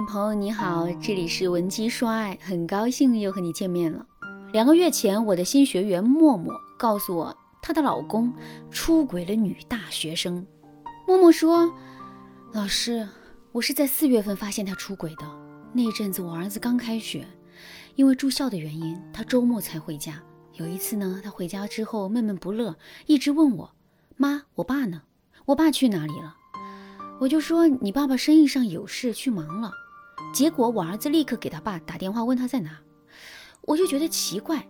音朋友你好，这里是文姬说爱，很高兴又和你见面了。两个月前，我的新学员默默告诉我，她的老公出轨了女大学生。默默说：“老师，我是在四月份发现他出轨的。那阵子我儿子刚开学，因为住校的原因，他周末才回家。有一次呢，他回家之后闷闷不乐，一直问我：妈，我爸呢？我爸去哪里了？我就说你爸爸生意上有事去忙了。”结果我儿子立刻给他爸打电话问他在哪，我就觉得奇怪，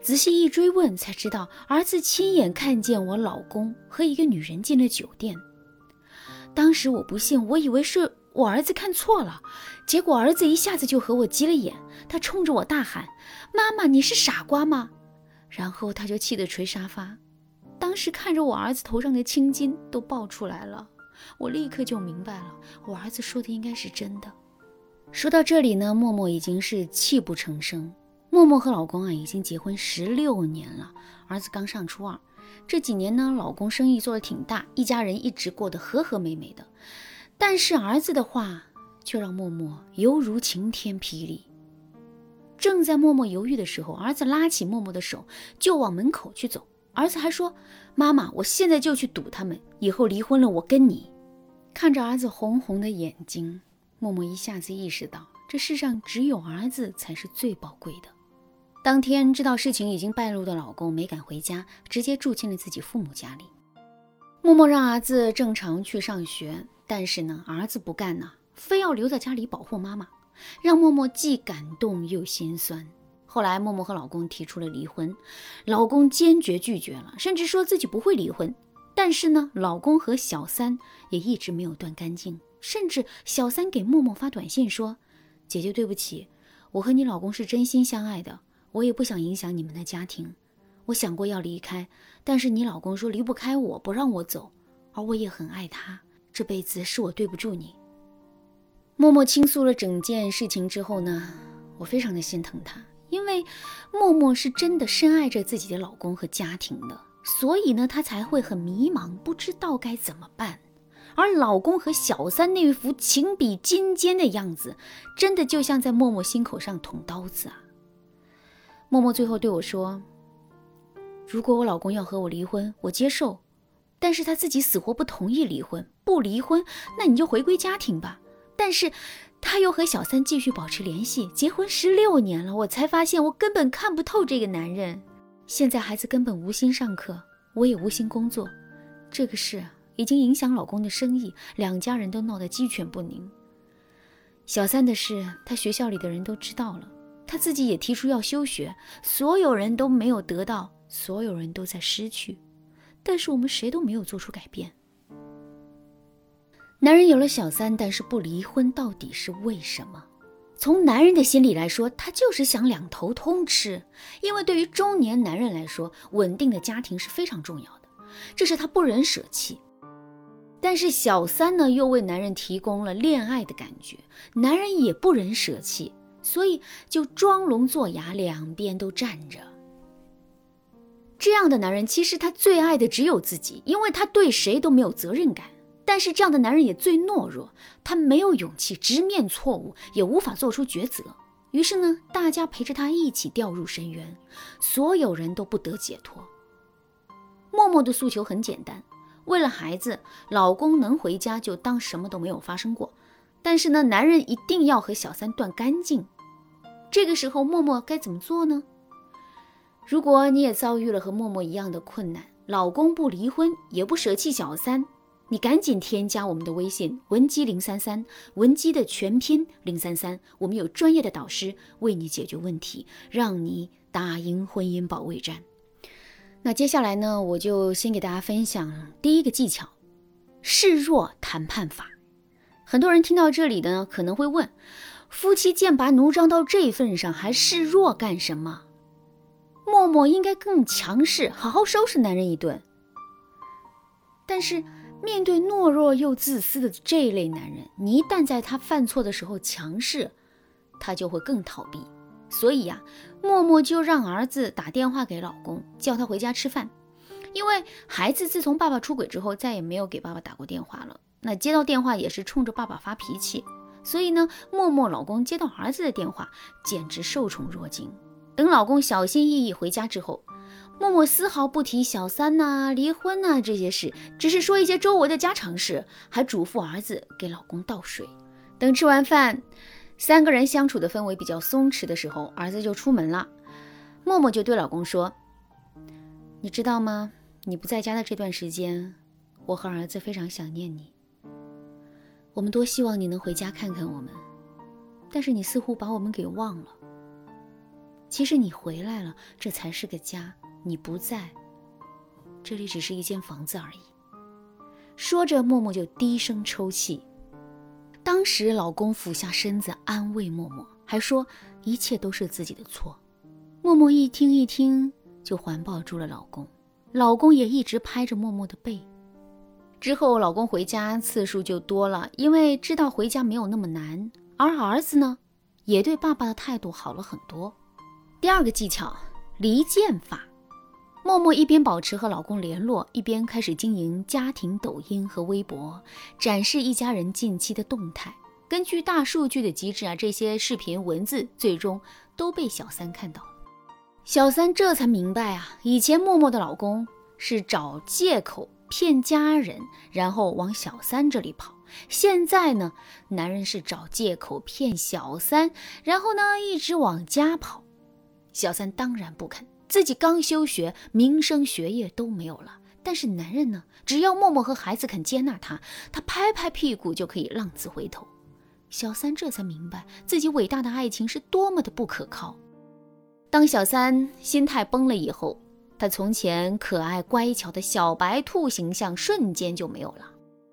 仔细一追问才知道儿子亲眼看见我老公和一个女人进了酒店。当时我不信，我以为是我儿子看错了，结果儿子一下子就和我急了眼，他冲着我大喊：“妈妈，你是傻瓜吗？”然后他就气得捶沙发。当时看着我儿子头上的青筋都爆出来了，我立刻就明白了，我儿子说的应该是真的。说到这里呢，默默已经是泣不成声。默默和老公啊已经结婚十六年了，儿子刚上初二。这几年呢，老公生意做得挺大，一家人一直过得和和美美的。但是儿子的话却让默默犹如晴天霹雳。正在默默犹豫的时候，儿子拉起默默的手就往门口去走。儿子还说：“妈妈，我现在就去堵他们，以后离婚了我跟你。”看着儿子红红的眼睛。默默一下子意识到，这世上只有儿子才是最宝贵的。当天知道事情已经败露的老公没敢回家，直接住进了自己父母家里。默默让儿子正常去上学，但是呢，儿子不干呢，非要留在家里保护妈妈，让默默既感动又心酸。后来默默和老公提出了离婚，老公坚决拒绝了，甚至说自己不会离婚。但是呢，老公和小三也一直没有断干净。甚至小三给默默发短信说：“姐姐，对不起，我和你老公是真心相爱的，我也不想影响你们的家庭。我想过要离开，但是你老公说离不开我，不让我走，而我也很爱他，这辈子是我对不住你。”默默倾诉了整件事情之后呢，我非常的心疼她，因为默默是真的深爱着自己的老公和家庭的，所以呢，她才会很迷茫，不知道该怎么办。而老公和小三那一副情比金坚的样子，真的就像在默默心口上捅刀子啊！默默最后对我说：“如果我老公要和我离婚，我接受；但是他自己死活不同意离婚，不离婚，那你就回归家庭吧。但是他又和小三继续保持联系，结婚十六年了，我才发现我根本看不透这个男人。现在孩子根本无心上课，我也无心工作，这个事……”已经影响老公的生意，两家人都闹得鸡犬不宁。小三的事，他学校里的人都知道了，他自己也提出要休学，所有人都没有得到，所有人都在失去，但是我们谁都没有做出改变。男人有了小三，但是不离婚，到底是为什么？从男人的心理来说，他就是想两头通吃，因为对于中年男人来说，稳定的家庭是非常重要的，这是他不忍舍弃。但是小三呢，又为男人提供了恋爱的感觉，男人也不忍舍弃，所以就装聋作哑，两边都站着。这样的男人其实他最爱的只有自己，因为他对谁都没有责任感。但是这样的男人也最懦弱，他没有勇气直面错误，也无法做出抉择。于是呢，大家陪着他一起掉入深渊，所有人都不得解脱。默默的诉求很简单。为了孩子，老公能回家就当什么都没有发生过。但是呢，男人一定要和小三断干净。这个时候，默默该怎么做呢？如果你也遭遇了和默默一样的困难，老公不离婚也不舍弃小三，你赶紧添加我们的微信文姬零三三，文姬的全拼零三三，我们有专业的导师为你解决问题，让你打赢婚姻保卫战。那接下来呢，我就先给大家分享第一个技巧——示弱谈判法。很多人听到这里呢，可能会问：夫妻剑拔弩张到这份上，还示弱干什么？默默应该更强势，好好收拾男人一顿。但是，面对懦弱又自私的这一类男人，你一旦在他犯错的时候强势，他就会更逃避。所以呀，默默就让儿子打电话给老公，叫他回家吃饭。因为孩子自从爸爸出轨之后，再也没有给爸爸打过电话了。那接到电话也是冲着爸爸发脾气。所以呢，默默老公接到儿子的电话，简直受宠若惊。等老公小心翼翼回家之后，默默丝毫不提小三呐、离婚呐这些事，只是说一些周围的家常事，还嘱咐儿子给老公倒水。等吃完饭，三个人相处的氛围比较松弛的时候，儿子就出门了。默默就对老公说：“你知道吗？你不在家的这段时间，我和儿子非常想念你。我们多希望你能回家看看我们，但是你似乎把我们给忘了。”其实你回来了，这才是个家。你不在，这里只是一间房子而已。说着，默默就低声抽泣。当时，老公俯下身子安慰默默，还说一切都是自己的错。默默一听一听，就环抱住了老公。老公也一直拍着默默的背。之后，老公回家次数就多了，因为知道回家没有那么难。而儿子呢，也对爸爸的态度好了很多。第二个技巧，离间法。默默一边保持和老公联络，一边开始经营家庭抖音和微博，展示一家人近期的动态。根据大数据的机制啊，这些视频文字最终都被小三看到了。小三这才明白啊，以前默默的老公是找借口骗家人，然后往小三这里跑。现在呢，男人是找借口骗小三，然后呢一直往家跑。小三当然不肯，自己刚休学，名声学业都没有了。但是男人呢，只要默默和孩子肯接纳他，他拍拍屁股就可以浪子回头。小三这才明白自己伟大的爱情是多么的不可靠。当小三心态崩了以后，他从前可爱乖巧的小白兔形象瞬间就没有了。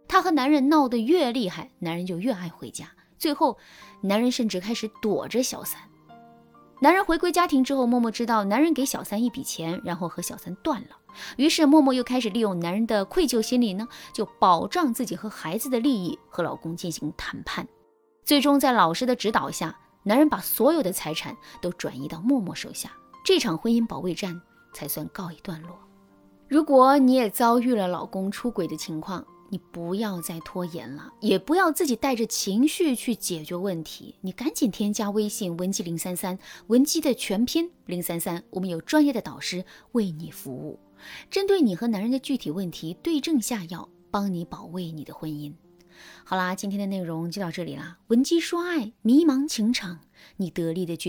他和男人闹得越厉害，男人就越爱回家。最后，男人甚至开始躲着小三。男人回归家庭之后，默默知道男人给小三一笔钱，然后和小三断了。于是默默又开始利用男人的愧疚心理呢，就保障自己和孩子的利益，和老公进行谈判。最终在老师的指导下，男人把所有的财产都转移到默默手下，这场婚姻保卫战才算告一段落。如果你也遭遇了老公出轨的情况，你不要再拖延了，也不要自己带着情绪去解决问题。你赶紧添加微信文姬零三三，文姬的全拼零三三，我们有专业的导师为你服务，针对你和男人的具体问题对症下药，帮你保卫你的婚姻。好啦，今天的内容就到这里啦。文姬说爱，迷茫情场，你得力的军。